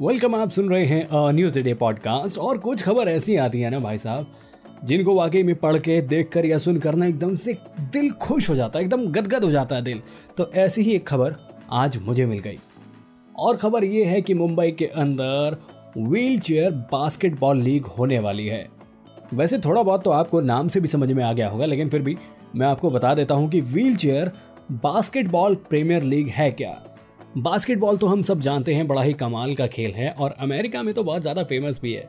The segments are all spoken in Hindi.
वेलकम आप सुन रहे हैं न्यूज़ डे पॉडकास्ट और कुछ खबर ऐसी आती है ना भाई साहब, जिनको वाकई में पढ़ के देख कर या सुन कर ना एकदम से दिल खुश हो जाता है, एकदम गदगद हो जाता है दिल। तो ऐसी ही एक खबर आज मुझे मिल गई। और खबर ये है कि मुंबई के अंदर व्हील चेयर बास्केटबॉल लीग होने वाली है। वैसे थोड़ा बहुत तो आपको नाम से भी समझ में आ गया होगा, लेकिन फिर भी मैं आपको बता देता हूँ कि wheelchair basketball premier league है क्या? बास्केटबॉल तो हम सब जानते हैं, बड़ा ही कमाल का खेल है और अमेरिका में तो बहुत ज़्यादा फ़ेमस भी है।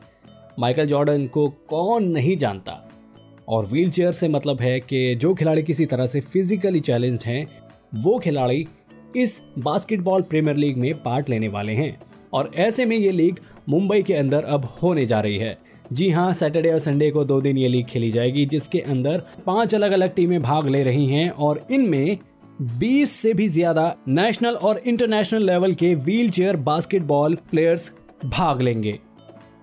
माइकल जॉर्डन को कौन नहीं जानता? और व्हील चेयर से मतलब है कि जो खिलाड़ी किसी तरह से फिजिकली चैलेंज्ड हैं, वो खिलाड़ी इस बास्केटबॉल प्रीमियर लीग में पार्ट लेने वाले हैं। और ऐसे में ये लीग मुंबई के अंदर अब होने जा रही है। जी हाँ सैटरडे और संडे को दो दिन ये लीग खेली जाएगी, जिसके अंदर पाँच अलग अलग टीमें भाग ले रही हैं और इनमें 20 से भी ज़्यादा नेशनल और इंटरनेशनल लेवल के व्हील चेयर बास्केटबॉल प्लेयर्स भाग लेंगे।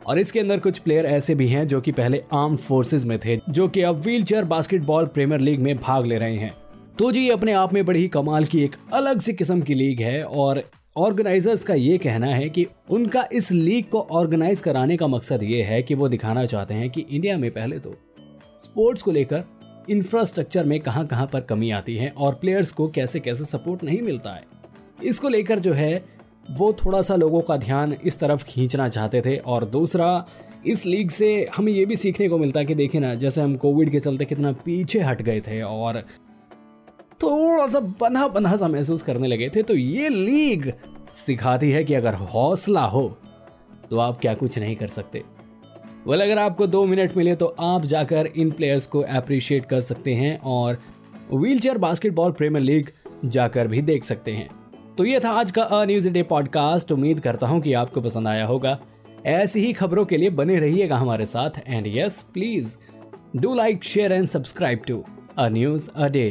और इसके अंदर कुछ प्लेयर ऐसे भी हैं जो कि पहले आर्म फोर्सेज में थे, जो कि अब wheelchair basketball premier league में भाग ले रहे हैं। तो जी, अपने आप में बड़ी ही कमाल की एक अलग सी किस्म की लीग है और ऑर्गेनाइजर्स का ये कहना है कि उनका इस लीग को ऑर्गेनाइज कराने का मकसद ये है कि वो दिखाना चाहते हैं कि इंडिया में पहले तो स्पोर्ट्स को लेकर इंफ्रास्ट्रक्चर में कहाँ कहाँ पर कमी आती है और प्लेयर्स को कैसे कैसे सपोर्ट नहीं मिलता है। इसको लेकर जो है, वो थोड़ा सा लोगों का ध्यान इस तरफ़ खींचना चाहते थे और दूसरा, इस लीग से हमें ये भी सीखने को मिलता कि देखिए ना, जैसे हम कोविड के चलते कितना पीछे हट गए थे और थोड़ा सा बंधा बंधा सा महसूस करने लगे थे तो ये लीग सिखाती है कि अगर हौसला हो तो आप क्या कुछ नहीं कर सकते। वेल अगर आपको दो मिनट मिले तो आप जाकर इन प्लेयर्स को अप्रिशिएट कर सकते हैं और wheelchair basketball premier league जाकर भी देख सकते हैं। तो ये था आज का अ न्यूज़ डे पॉडकास्ट उम्मीद करता हूँ कि आपको पसंद आया होगा। ऐसी ही खबरों के लिए बने रहिएगा हमारे साथ। And yes please do like share and subscribe to a news a day